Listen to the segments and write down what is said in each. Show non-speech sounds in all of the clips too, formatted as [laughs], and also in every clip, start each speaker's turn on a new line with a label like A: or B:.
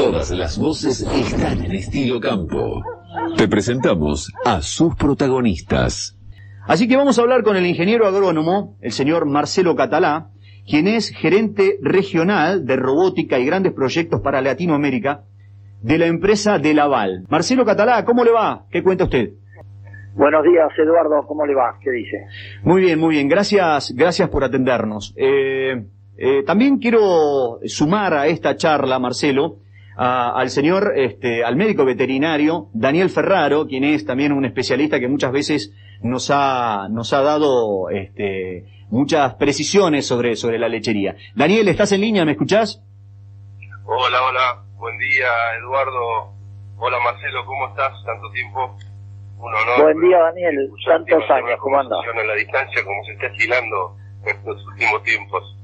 A: Todas las voces están en estilo campo. Te presentamos a sus protagonistas.
B: Así que vamos a hablar con el ingeniero agrónomo, el señor Marcelo Catalá, quien es gerente regional de robótica y grandes proyectos para Latinoamérica de la empresa de Laval. Marcelo Catalá, ¿cómo le va? ¿Qué cuenta usted?
C: Buenos días, Eduardo, ¿cómo le va? ¿Qué dice?
B: Muy bien, muy bien, gracias, gracias por atendernos. Eh, eh, también quiero sumar a esta charla, Marcelo, al señor, este, al médico veterinario Daniel Ferraro, quien es también un especialista que muchas veces nos ha, nos ha dado este, muchas precisiones sobre, sobre la lechería. Daniel, ¿estás en línea? ¿Me escuchás?
D: Hola, hola, buen día, Eduardo. Hola, Marcelo, ¿cómo estás? Tanto tiempo.
C: Un honor. Buen día, Daniel. Tantos años, ¿cómo andas?
D: A la distancia, como se está estilando en estos últimos tiempos.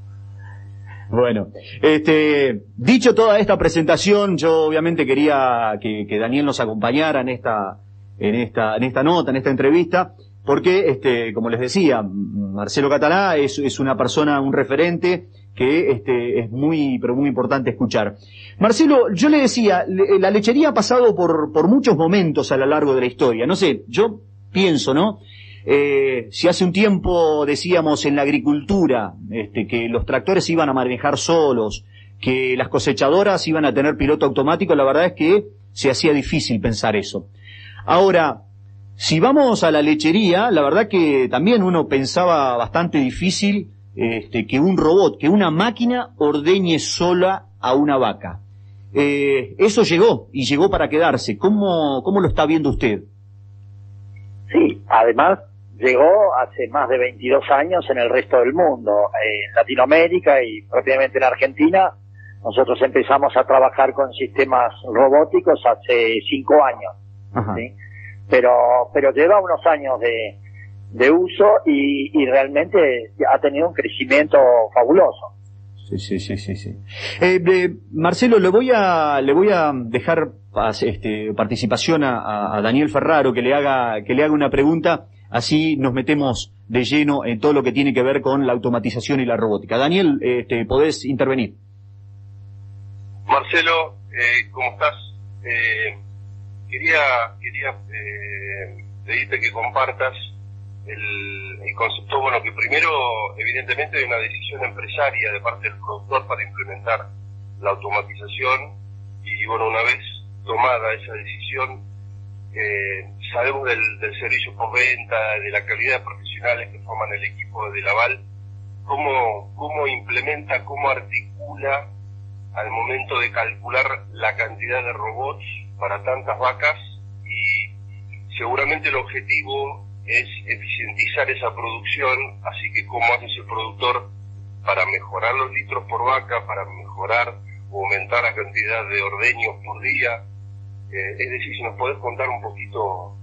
B: Bueno, este, dicho toda esta presentación, yo obviamente quería que, Daniel nos acompañara en esta, en esta, en esta nota, en esta entrevista, porque, este, como les decía, Marcelo Catalá es, es una persona, un referente que este, es muy, pero muy importante escuchar. Marcelo, yo le decía, la lechería ha pasado por, por muchos momentos a lo largo de la historia. No sé, yo pienso, ¿no? Eh, si hace un tiempo decíamos en la agricultura este, que los tractores iban a manejar solos, que las cosechadoras iban a tener piloto automático, la verdad es que se hacía difícil pensar eso. Ahora, si vamos a la lechería, la verdad que también uno pensaba bastante difícil este, que un robot, que una máquina ordeñe sola a una vaca. Eh, eso llegó y llegó para quedarse. ¿Cómo, ¿Cómo lo está viendo usted?
C: Sí, además llegó hace más de 22 años en el resto del mundo, en Latinoamérica y propiamente en Argentina. Nosotros empezamos a trabajar con sistemas robóticos hace cinco años, ¿sí? pero pero lleva unos años de, de uso y, y, realmente ha tenido un crecimiento fabuloso.
B: Sí, sí, sí, sí. sí. Eh, Marcelo, le voy a le voy a dejar este, participación a, a, Daniel Ferraro que le haga que le haga una pregunta Así nos metemos de lleno en todo lo que tiene que ver con la automatización y la robótica. Daniel, este, podés intervenir.
D: Marcelo, eh, ¿cómo estás? Eh, quería quería eh, pedirte que compartas el, concepto, bueno, que primero, evidentemente, hay una decisión empresaria de parte del productor para implementar la automatización y, bueno, una vez tomada esa decisión, eh, sabemos del, servicio por venta, de la calidad de profesionales que forman el equipo de Laval, cómo, cómo implementa, cómo articula al momento de calcular la cantidad de robots para tantas vacas y seguramente el objetivo es eficientizar esa producción, así que cómo hace ese productor para mejorar los litros por vaca, para mejorar o aumentar la cantidad de ordeños por día, eh, es decir, si nos podés contar un poquito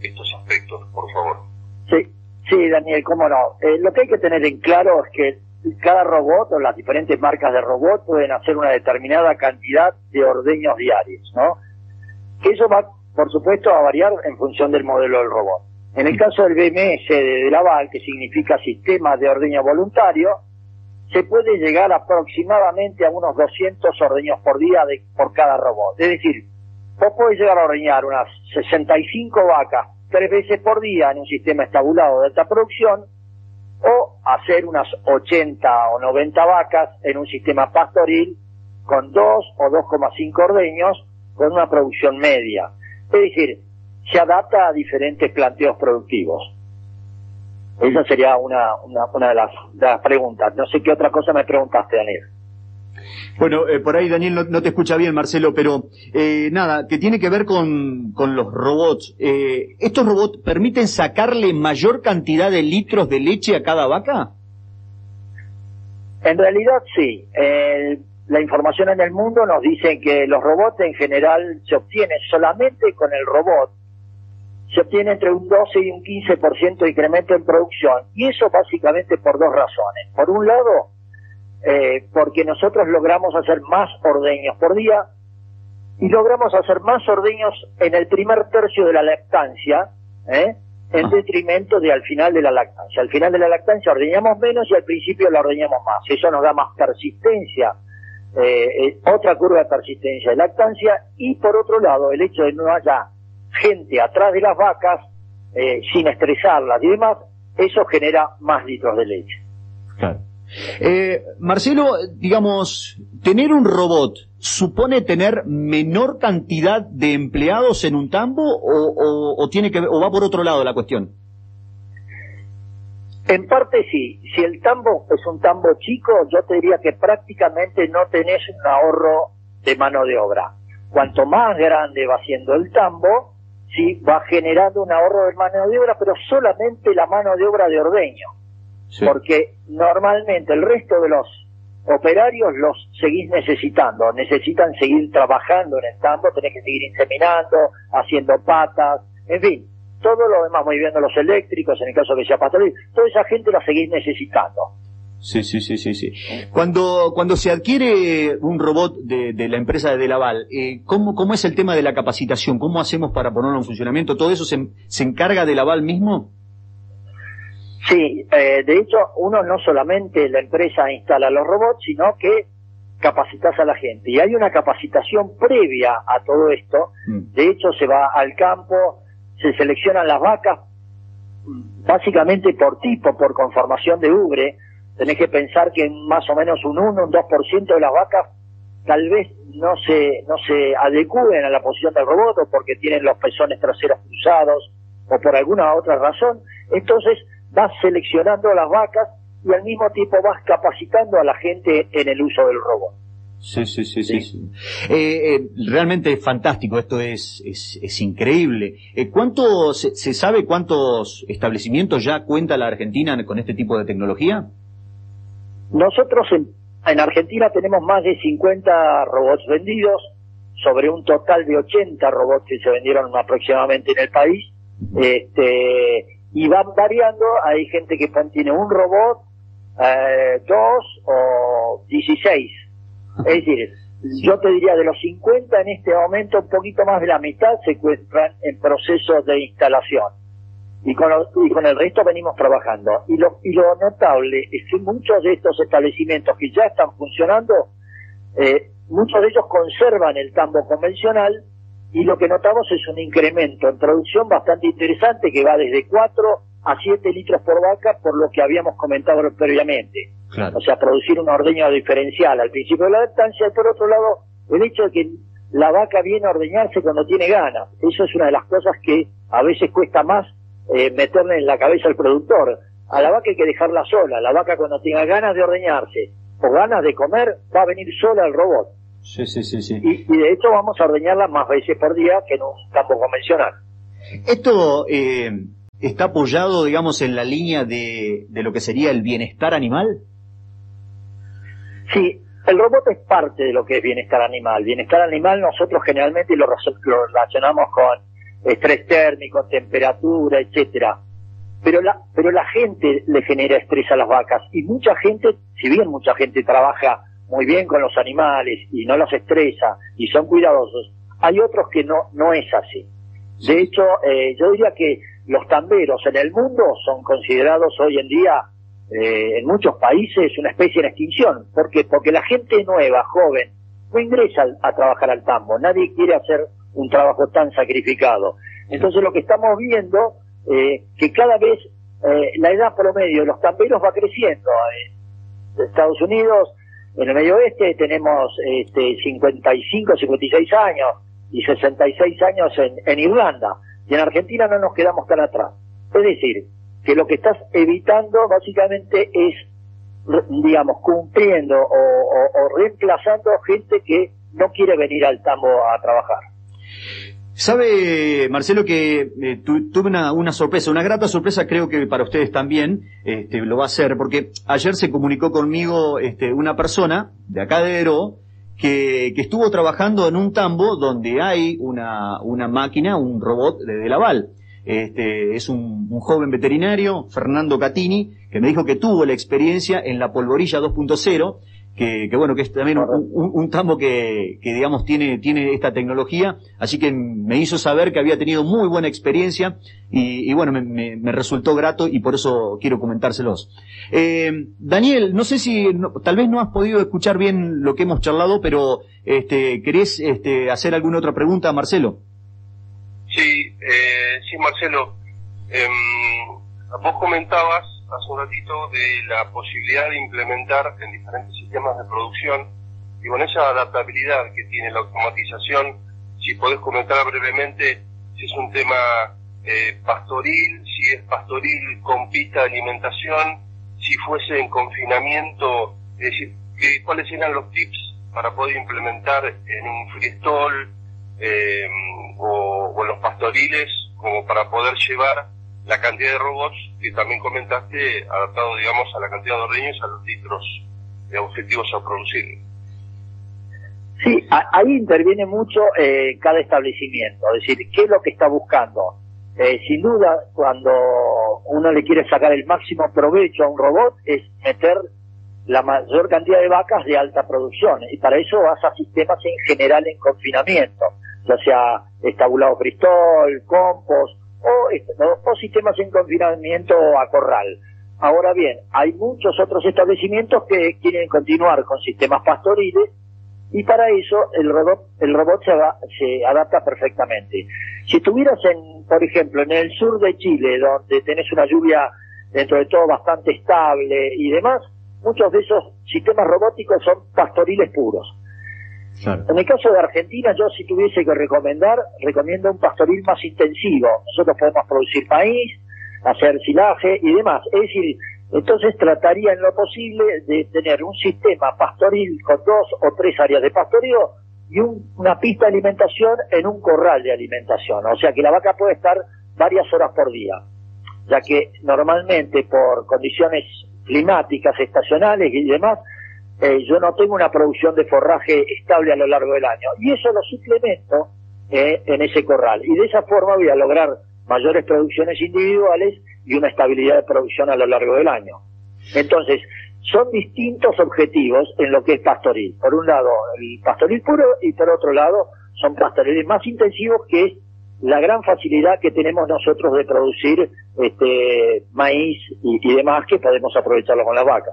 D: estos aspectos, por favor.
C: Sí, sí, Daniel, cómo no. Eh, lo que hay que tener en claro es que cada robot o las diferentes marcas de robot pueden hacer una determinada cantidad de ordeños diarios, ¿no? Eso va, por supuesto, a variar en función del modelo del robot. En el caso del BMS de Laval, que significa Sistema de Ordeño Voluntario, se puede llegar aproximadamente a unos 200 ordeños por día de, por cada robot. Es decir, vos podés llegar a ordeñar unas 65 vacas tres veces por día en un sistema estabulado de alta producción o hacer unas 80 o 90 vacas en un sistema pastoril con 2 o 2,5 ordeños con una producción media. Es decir, se adapta a diferentes planteos productivos. Esa sería una, una, una de, las, de las preguntas. No sé qué otra cosa me preguntaste, Daniel.
B: Bueno, eh, por ahí Daniel no, te escucha bien, Marcelo, pero eh, nada, que tiene que ver con, con los robots. Eh, ¿Estos robots permiten sacarle mayor cantidad de litros de leche a cada vaca?
C: En realidad sí. la información en el mundo nos dice que los robots en general se obtienen solamente con el robot. Se obtiene entre un 12 y un 15% de incremento en producción. Y eso básicamente por dos razones. Por un lado, eh, porque nosotros logramos hacer más ordeños por día y logramos hacer más ordeños en el primer tercio de la lactancia, ¿eh? en ah. detrimento de al final de la lactancia. Al final de la lactancia ordeñamos menos y al principio la ordeñamos más. Eso nos da más persistencia eh, otra curva de persistencia de lactancia y por otro lado el hecho de no haya gente atrás de las vacas eh, sin estresarlas y demás, eso genera más litros de leche.
B: Claro. Eh, Marcelo, digamos, tener un robot supone tener menor cantidad de empleados en un tambo o, tiene que o va por otro lado la cuestión.
C: En parte sí. Si el tambo es un tambo chico, yo te diría que prácticamente no tenés un ahorro de mano de obra. Cuanto más grande va siendo el tambo, sí va generando un ahorro de mano de obra, pero solamente la mano de obra de ordeño. Porque normalmente el resto de los operarios los seguís necesitando, necesitan seguir trabajando en el tambo, tenés que seguir inseminando, haciendo patas, en fin, todo lo demás, moviendo los eléctricos, en el caso que sea pastel, toda esa gente la seguís necesitando.
B: Sí, sí, sí, sí, sí. Cuando, cuando se adquiere un robot de, de la empresa de Delaval, eh, ¿cómo, ¿cómo es el tema de la capacitación? ¿Cómo hacemos para ponerlo en funcionamiento? ¿Todo eso se, se encarga de Delaval mismo?
C: Sí, eh, de hecho, uno no solamente la empresa instala los robots, sino que capacitas a la gente. Y hay una capacitación previa a todo esto. Mm. De hecho, se va al campo, se seleccionan las vacas básicamente por tipo, por conformación de ubre. Tenés que pensar que más o menos un 1, un 2% de las vacas tal vez no se, no se adecúen a la posición del robot o porque tienen los pezones traseros cruzados o por alguna otra razón. Entonces vas seleccionando las vacas y al mismo tiempo vas capacitando a la gente en el uso del robot.
B: Sí, sí, sí, sí. Eh, eh, realmente es fantástico, esto es, es, es increíble. Eh, ¿Cuánto se, sabe cuántos establecimientos ya cuenta la Argentina con este tipo de tecnología?
C: Nosotros en, en Argentina tenemos más de 50 robots vendidos, sobre un total de 80 robots que se vendieron aproximadamente en el país. Este, y van variando, hay gente que tiene un robot, eh, dos o 16 es decir, yo te diría de los 50 en este momento, un poquito más de la mitad se encuentran en proceso de instalación. Y con, y con el resto venimos trabajando. Y lo, y lo notable es que muchos de estos establecimientos que ya están funcionando, eh, muchos de ellos conservan el tambo convencional y lo que notamos es un incremento en producción bastante interesante que va desde 4 a 7 litros por vaca por lo que habíamos comentado previamente. O sea, producir una ordeña diferencial al principio de la lactancia y por otro lado el hecho de que la vaca viene a ordeñarse cuando tiene ganas. Eso es una de las cosas que a veces cuesta más eh, meterle en la cabeza al productor. A la vaca hay que dejarla sola. La vaca cuando tenga ganas de ordeñarse o ganas de comer va a venir sola al robot.
B: Sí, sí, sí, sí.
C: Y, y de hecho vamos a ordeñarla más veces por día que en un campo convencional.
B: Esto eh, está apoyado, digamos, en la línea de, de lo que sería el bienestar animal.
C: Sí, el robot es parte de lo que es bienestar animal. Bienestar animal nosotros generalmente lo, relacionamos con estrés térmico, temperatura, etcétera. Pero la, pero la gente le genera estrés a las vacas y mucha gente, si bien mucha gente trabaja muy bien con los animales y no los estresa y son cuidadosos, hay otros que no, no es así. De hecho, eh, yo diría que los tamberos en el mundo son considerados hoy en día eh, en muchos países una especie de extinción. ¿Por qué? Porque la gente nueva, joven, no ingresa a, trabajar al tambo. Nadie quiere hacer un trabajo tan sacrificado. Entonces lo que estamos viendo, eh, que cada vez eh, la edad promedio de los tamberos va creciendo. En Estados Unidos, en el medio oeste, tenemos este, 55, 56 años y 66 años en, en Irlanda. Y en Argentina no nos quedamos tan atrás. Es decir, que lo que estás evitando básicamente es, digamos, cumpliendo o, reemplazando gente que no quiere venir al tambo a trabajar.
B: Sabe, Marcelo, que eh, tuve una, sorpresa, una grata sorpresa, creo que para ustedes también este, lo va a ser, porque ayer se comunicó conmigo este, una persona de acá de Ero que, que estuvo trabajando en un tambo donde hay una, una máquina, un robot de, de Laval. Este, es un, joven veterinario, Fernando Catini, que me dijo que tuvo la experiencia en la polvorilla 2.0 que, bueno, que es también un, un, tambo que, que, digamos, tiene, tiene esta tecnología, así que me hizo saber que había tenido muy buena experiencia y, bueno, me, me, resultó grato y por eso quiero comentárselos. Eh, Daniel, no sé si, tal vez no has podido escuchar bien lo que hemos charlado, pero este, ¿querés este, hacer alguna otra pregunta, Marcelo?
D: Sí, eh, sí, Marcelo. Em, vos comentabas hace un ratito de la posibilidad de implementar en diferentes sistemas de producción y con esa adaptabilidad que tiene la automatización, si podés comentar brevemente si es un tema eh, pastoril, si es pastoril con pista de alimentación, si fuese en confinamiento, es decir, cuáles eran los tips para poder implementar en un freestall eh, o, o en los pastoriles como para poder llevar la cantidad de robots que también comentaste, adaptado, digamos, a la cantidad de ordeños, a los litros de objetivos a producir.
C: Sí, ahí interviene mucho eh, cada establecimiento, es decir, ¿qué es lo que está buscando? Eh, sin duda, cuando uno le quiere sacar el máximo provecho a un robot, es meter la mayor cantidad de vacas de alta producción, y para eso vas a sistemas en general en confinamiento, ya sea estabulado bristol, compost, o, sistemas en confinamiento a corral. Ahora bien, hay muchos otros establecimientos que quieren continuar con sistemas pastoriles y para eso el robot, el robot se, se adapta perfectamente. Si estuvieras en, por ejemplo, en el sur de Chile, donde tenés una lluvia dentro de todo bastante estable y demás, muchos de esos sistemas robóticos son pastoriles puros. En el caso de Argentina, yo si tuviese que recomendar, recomiendo un pastoril más intensivo. Nosotros podemos producir maíz, hacer silaje y demás. Es decir, entonces trataría en lo posible de tener un sistema pastoril con dos o tres áreas de pastoreo y una pista de alimentación en un corral de alimentación. O sea que la vaca puede estar varias horas por día, ya que normalmente por condiciones climáticas, estacionales y demás, eh, yo no tengo una producción de forraje estable a lo largo del año. Y eso lo suplemento eh, en ese corral. Y de esa forma voy a lograr mayores producciones individuales y una estabilidad de producción a lo largo del año. Entonces, son distintos objetivos en lo que es pastoril. Por un lado, el pastoril puro y por otro lado, son pastoriles más intensivos que es la gran facilidad que tenemos nosotros de producir este maíz y, y demás que podemos aprovecharlo con la vaca.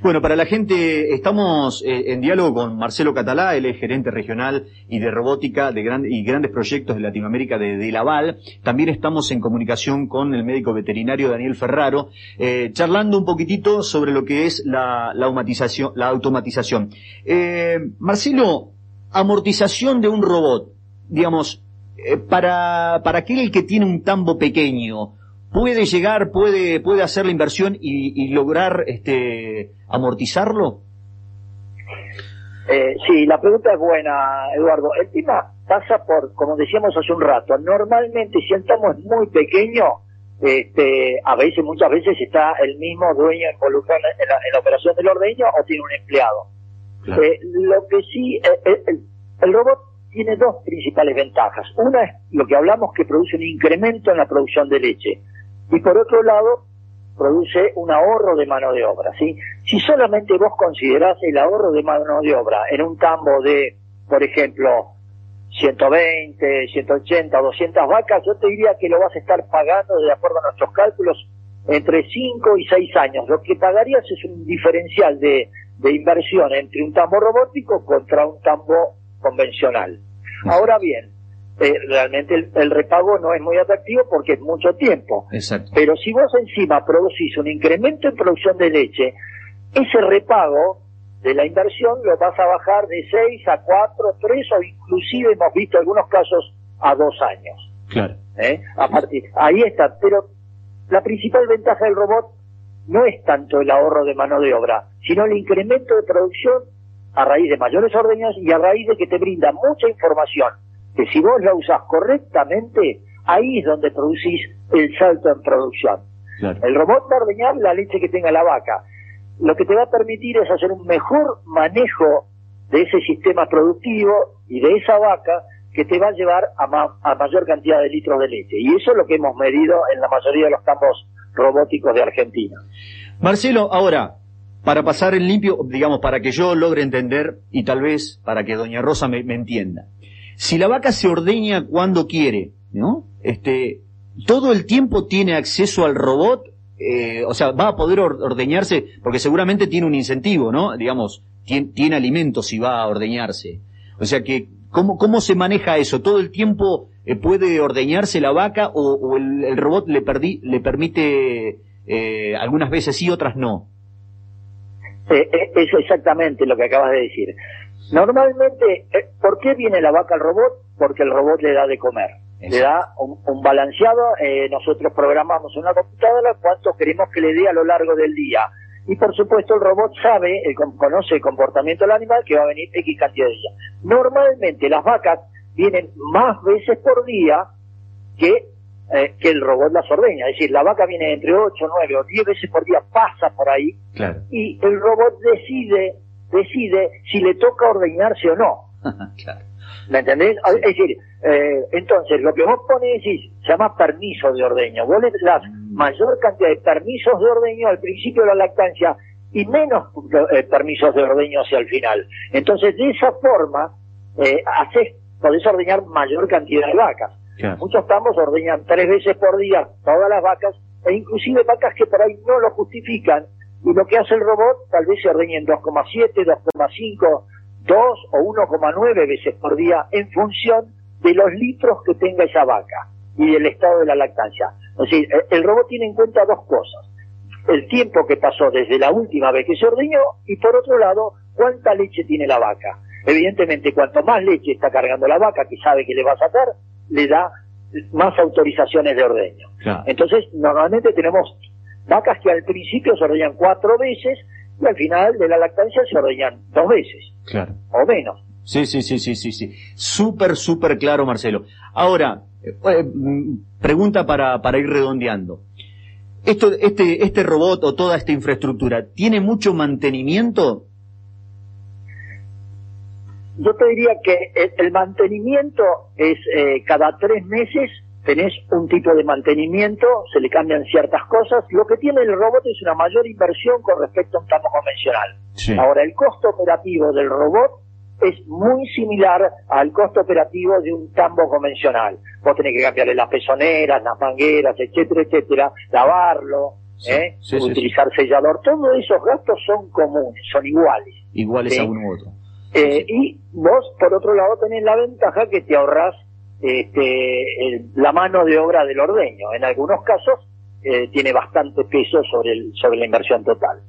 B: Bueno, para la gente, estamos eh, en diálogo con Marcelo Catalá, él es gerente regional y de robótica de y grandes proyectos de Latinoamérica de, Laval. También estamos en comunicación con el médico veterinario Daniel Ferraro, eh, charlando un poquitito sobre lo que es la, automatización. La automatización. Eh, Marcelo, amortización de un robot, digamos, para, para aquel que tiene un tambo pequeño, puede llegar, puede, puede hacer la inversión y, lograr este, amortizarlo?
C: Eh, sí, la pregunta es buena, Eduardo. El tema pasa por, como decíamos hace un rato, normalmente si el tamo es muy pequeño, este, a veces, muchas veces está el mismo dueño involucrado en la, operación del ordeño o tiene un empleado. Eh, lo que sí, eh, el robot tiene dos principales ventajas. Una es lo que hablamos que produce un incremento en la producción de leche y por otro lado produce un ahorro de mano de obra, ¿sí? Si solamente vos considerás el ahorro de mano de obra en un tambo de, por ejemplo, 120, 180 o 200 vacas, yo te diría que lo vas a estar pagando, de acuerdo a nuestros cálculos, entre 5 y 6 años. Lo que pagarías es un diferencial de, de inversión entre un tambo robótico contra un tambo convencional. Ahora bien, eh, realmente el, repago no es muy atractivo porque es mucho tiempo. Pero si vos encima producís un incremento en producción de leche, ese repago de la inversión lo vas a bajar de 6 a 4, 3 o inclusive hemos visto algunos casos a 2 años.
B: Claro.
C: ¿Eh? A partir, ahí está. Pero la principal ventaja del robot no es tanto el ahorro de mano de obra, sino el incremento de producción a raíz de mayores ordeños y a raíz de que te brinda mucha información que si vos la usás correctamente, ahí es donde producís el salto en producción. El robot va a ordeñar la leche que tenga la vaca. Lo que te va a permitir es hacer un mejor manejo de ese sistema productivo y de esa vaca que te va a llevar a, a mayor cantidad de litros de leche. Y eso es lo que hemos medido en la mayoría de los campos robóticos de Argentina.
B: Marcelo, ahora, para pasar en limpio, digamos, para que yo logre entender y tal vez para que doña Rosa me, me entienda. Si la vaca se ordeña cuando quiere, ¿no? Este, todo el tiempo tiene acceso al robot, eh, o sea, va a poder ordeñarse, porque seguramente tiene un incentivo, ¿no? Digamos, tiene, tiene alimentos si va a ordeñarse. O sea que, ¿cómo, cómo se maneja eso? ¿Todo el tiempo eh, puede ordeñarse la vaca o, el, robot le, perdí, le permite eh, algunas veces sí, otras no?
C: es exactamente lo que acabas de decir. Normalmente, ¿por qué viene la vaca al robot? Porque el robot le da de comer le da un, balanceado, eh, nosotros programamos una computadora cuánto queremos que le dé a lo largo del día. Y por supuesto el robot sabe, el, conoce el comportamiento del animal que va a venir X cantidad de días. Normalmente las vacas vienen más veces por día que, eh, que el robot las ordeña. Es decir, la vaca viene entre 8, 9 o 10 veces por día, pasa por ahí, y el robot decide, decide si le toca ordeñarse o no. [laughs] claro. ¿Me entendés? Es decir, eh, entonces lo que vos pones se llama permiso de ordeño. Vos le das mm. mayor cantidad de permisos de ordeño al principio de la lactancia y menos eh, permisos de ordeño hacia el final. Entonces, de esa forma, eh, haces, podés ordeñar mayor cantidad de vacas. Muchos tambos ordeñan tres veces por día todas las vacas, e inclusive vacas que por ahí no lo justifican, y lo que hace el robot tal vez se ordeñen 2,7, 2,5, 2 o 1,9 veces por día en función de los litros que tenga esa vaca y del estado de la lactancia. Es decir, el robot tiene en cuenta dos cosas. El tiempo que pasó desde la última vez que se ordeñó y por otro lado, cuánta leche tiene la vaca. Evidentemente, cuanto más leche está cargando la vaca, que sabe que le va a sacar, le da más autorizaciones de ordeño. Entonces, normalmente tenemos vacas que al principio se ordeñan cuatro veces y al final de la lactancia se ordeñan dos veces. Claro. O menos.
B: Sí, sí, sí, sí, sí, sí. Súper, súper claro, Marcelo. Ahora, eh, mm, pregunta para, para ir redondeando. Esto, este, este robot o toda esta infraestructura, ¿tiene mucho mantenimiento?
C: Yo te diría que el, mantenimiento es eh, cada tres meses tenés un tipo de mantenimiento, se le cambian ciertas cosas. Lo que tiene el robot es una mayor inversión con respecto a un tambo convencional. Ahora, el costo operativo del robot es muy similar al costo operativo de un tambo convencional. Vos tenés que cambiarle las pezoneras, las mangueras, etcétera, etcétera, lavarlo, ¿eh? utilizar sellador. Todos esos gastos son comunes, son iguales.
B: Iguales a uno u otro.
C: Eh, y vos, por otro lado, tenés la ventaja que te ahorras este, la mano de obra del ordeño. En algunos casos eh, tiene bastante peso sobre, el, sobre la inversión total.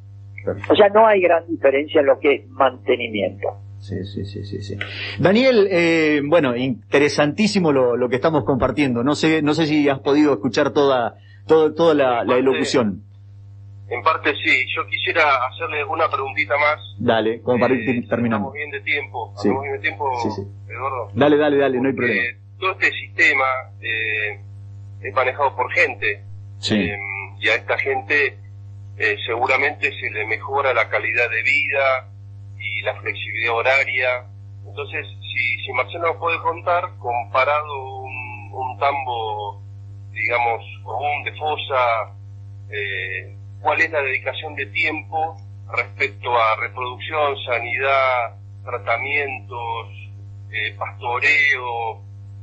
C: O sea, no hay gran diferencia en lo que es mantenimiento.
B: Sí, sí, sí, sí, Daniel, eh, bueno, interesantísimo lo, lo, que estamos compartiendo. No sé, no sé si has podido escuchar toda, toda, toda la, la elocución.
D: En parte sí. Yo quisiera hacerle una preguntita más.
B: Dale, como para ir eh, terminando.
D: bien de tiempo. Sí. bien de tiempo, Eduardo.
B: Dale, dale, dale, no hay problema.
D: Todo este sistema eh, es manejado por gente. Sí. Eh, y a esta gente eh, seguramente se le mejora la calidad de vida y la flexibilidad horaria. Entonces, si, si Marcelo puede contar, comparado un, un tambo, digamos, común de fosa, eh, cuál es la dedicación de tiempo respecto a reproducción, sanidad, tratamientos, pastoreo,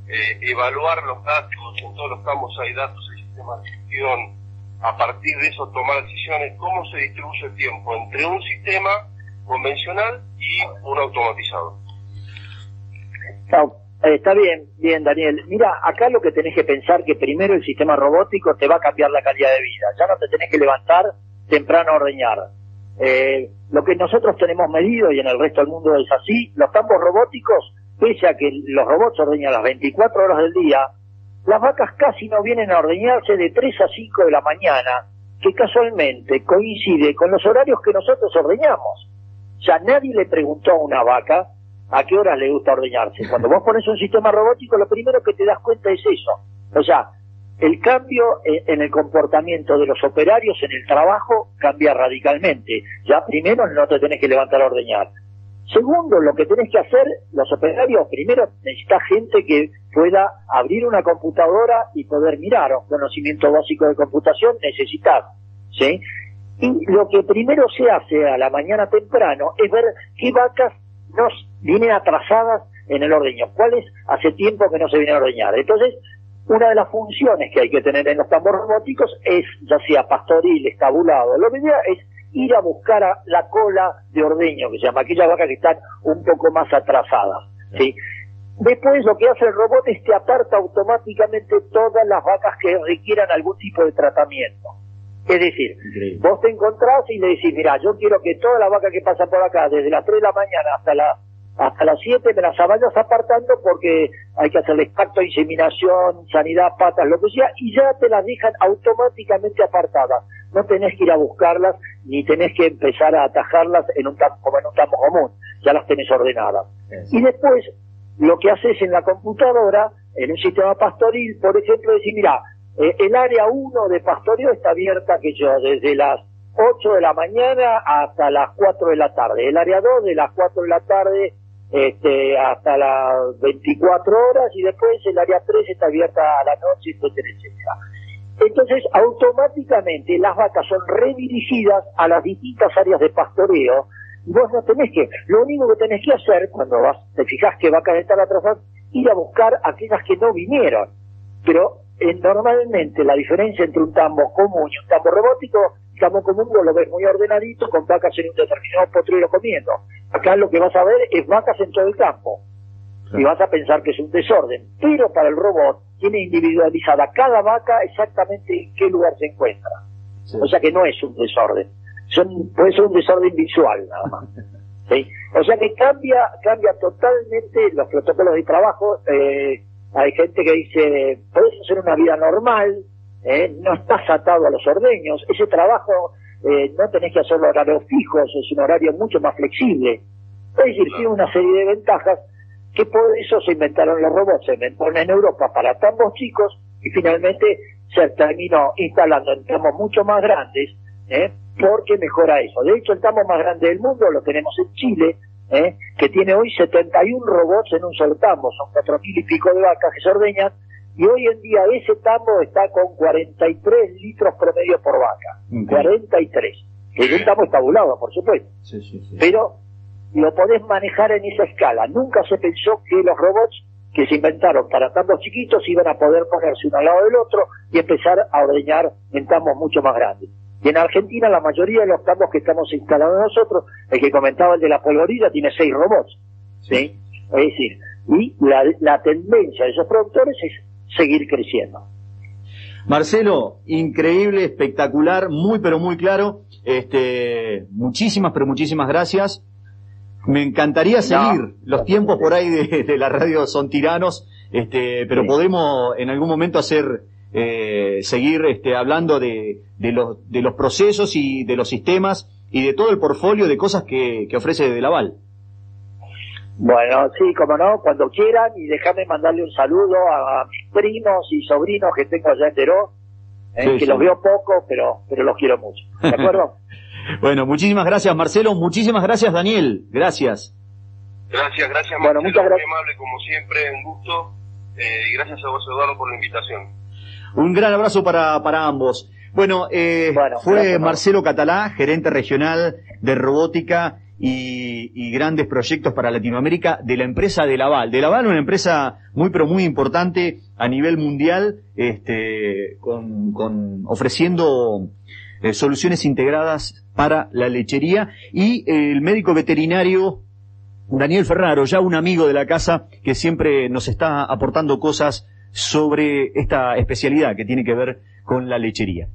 D: eh, evaluar los datos, en todos los campos hay datos, hay sistemas de gestión, a partir de eso tomar decisiones, cómo se distribuye el tiempo entre un sistema convencional y un automatizado.
C: Eh, está bien, bien Daniel. Mira, acá lo que tenés que pensar que primero el sistema robótico te va a cambiar la calidad de vida. Ya no te tenés que levantar temprano a ordeñar. Eh, lo que nosotros tenemos medido y en el resto del mundo es así, los campos robóticos, pese a que los robots ordeñan las 24 horas del día, las vacas casi no vienen a ordeñarse de 3 a 5 de la mañana, que casualmente coincide con los horarios que nosotros ordeñamos. Ya nadie le preguntó a una vaca a qué horas le gusta ordeñarse. Cuando vos pones un sistema robótico, lo primero que te das cuenta es eso. O sea, el cambio en el comportamiento de los operarios en el trabajo cambia radicalmente. Ya primero no te tenés que levantar a ordeñar. Segundo, lo que tenés que hacer, los operarios, primero necesitas gente que pueda abrir una computadora y poder mirar. Un conocimiento básico de computación necesitas, ¿sí? Y lo que primero se hace a la mañana temprano es ver qué vacas nos vienen atrasadas en el ordeño, cuáles hace tiempo que no se vienen a ordeñar. Entonces, una de las funciones que hay que tener en los tambores robóticos es, ya sea pastoril, estabulado, lo que sea, es ir a buscar a la cola de ordeño, que se llama aquellas vacas que están un poco más atrasadas. ¿sí? Después lo que hace el robot es que aparta automáticamente todas las vacas que requieran algún tipo de tratamiento. Es decir, vos te encontrás y le decís, mira, yo quiero que todas las vacas que pasan por acá, desde las 3 de la mañana hasta la hasta las 7 me las vayas apartando porque hay que hacerle pacto, inseminación, sanidad, patas, lo que sea, y ya te las dejan automáticamente apartadas. No tenés que ir a buscarlas, ni tenés que empezar a atajarlas en un como en un campo común, ya las tenés ordenadas. Y después, lo que haces en la computadora, en un sistema pastoril, por ejemplo, decir, mira, eh, el área 1 de pastoreo está abierta, que yo, desde las 8 de la mañana hasta las 4 de la tarde. El área 2 de las 4 de la tarde este, hasta las 24 horas y después el área 3 está abierta a la noche, etcétera, etcétera. Entonces, automáticamente las vacas son redirigidas a las distintas áreas de pastoreo vos no tenés que, lo único que tenés que hacer cuando vas, te fijas que vacas están atrasadas, ir a buscar aquellas que no vinieron. Pero eh, normalmente la diferencia entre un tambo común y un tambo robótico campo común vos lo ves muy ordenadito con vacas en un determinado potrero comiendo. Acá lo que vas a ver es vacas en todo el campo. Y vas a pensar que es un desorden. Pero para el robot tiene individualizada cada vaca exactamente en qué lugar se encuentra. O sea que no es un desorden. Son, puede ser un desorden visual nada más. [laughs] ¿Sí? O sea que cambia, cambia totalmente los protocolos de trabajo. Eh, hay gente que dice, puedes hacer una vida normal, ¿eh? no estás atado a los ordeños, ese trabajo eh, no tenés que hacerlo horarios fijos, es un horario mucho más flexible. Es decir, tiene una serie de ventajas que por eso se inventaron los robots, se inventaron en Europa para tambos chicos y finalmente se terminó instalando en tambos mucho más grandes, ¿eh? porque mejora eso. De hecho, el tambo más grande del mundo lo tenemos en Chile, ¿eh? que tiene hoy 71 robots en un solo tambo, son cuatro mil y pico de vacas que se ordeñan, y hoy en día ese tambo está con 43 litros promedio por vaca. 43. Que es un tambo estabulado, por supuesto. Pero lo podés manejar en esa escala. Nunca se pensó que los robots que se inventaron para tambos chiquitos iban a poder ponerse uno al lado del otro y empezar a ordeñar en tambos mucho más grandes. Y en Argentina la mayoría de los tambos que estamos instalando nosotros, el que comentaba el de la polvorilla, tiene seis robots. ¿sí? Es decir, y la, la tendencia de esos productores es seguir creciendo.
B: Marcelo, increíble, espectacular, muy pero muy claro. Este, muchísimas pero muchísimas gracias. Me encantaría seguir. Los tiempos por ahí de, la radio son tiranos, este, pero podemos en algún momento hacer eh, seguir este, hablando de, de, los, de los procesos y de los sistemas y de todo el portfolio de cosas que, que ofrece De Laval.
C: Bueno, sí, como no, cuando quieran y déjame mandarle un saludo a, mis primos y sobrinos que tengo allá en Teró, eh, que los veo poco, pero, pero los quiero mucho. ¿De acuerdo? [laughs]
B: bueno, muchísimas gracias Marcelo, muchísimas gracias Daniel, gracias.
D: Gracias, gracias Marcelo, bueno, muchas gracias. muy amable como siempre, un gusto, eh, y gracias a vos Eduardo por la invitación.
B: Un gran abrazo para, para ambos. Bueno, eh, fue Marcelo Catalá, gerente regional de robótica y, grandes proyectos para Latinoamérica de la empresa de Laval. De Laval, una empresa muy pero muy importante a nivel mundial, este, con, ofreciendo eh, soluciones integradas para la lechería y el médico veterinario Daniel Ferraro, ya un amigo de la casa que siempre nos está aportando cosas sobre esta especialidad que tiene que ver con la lechería.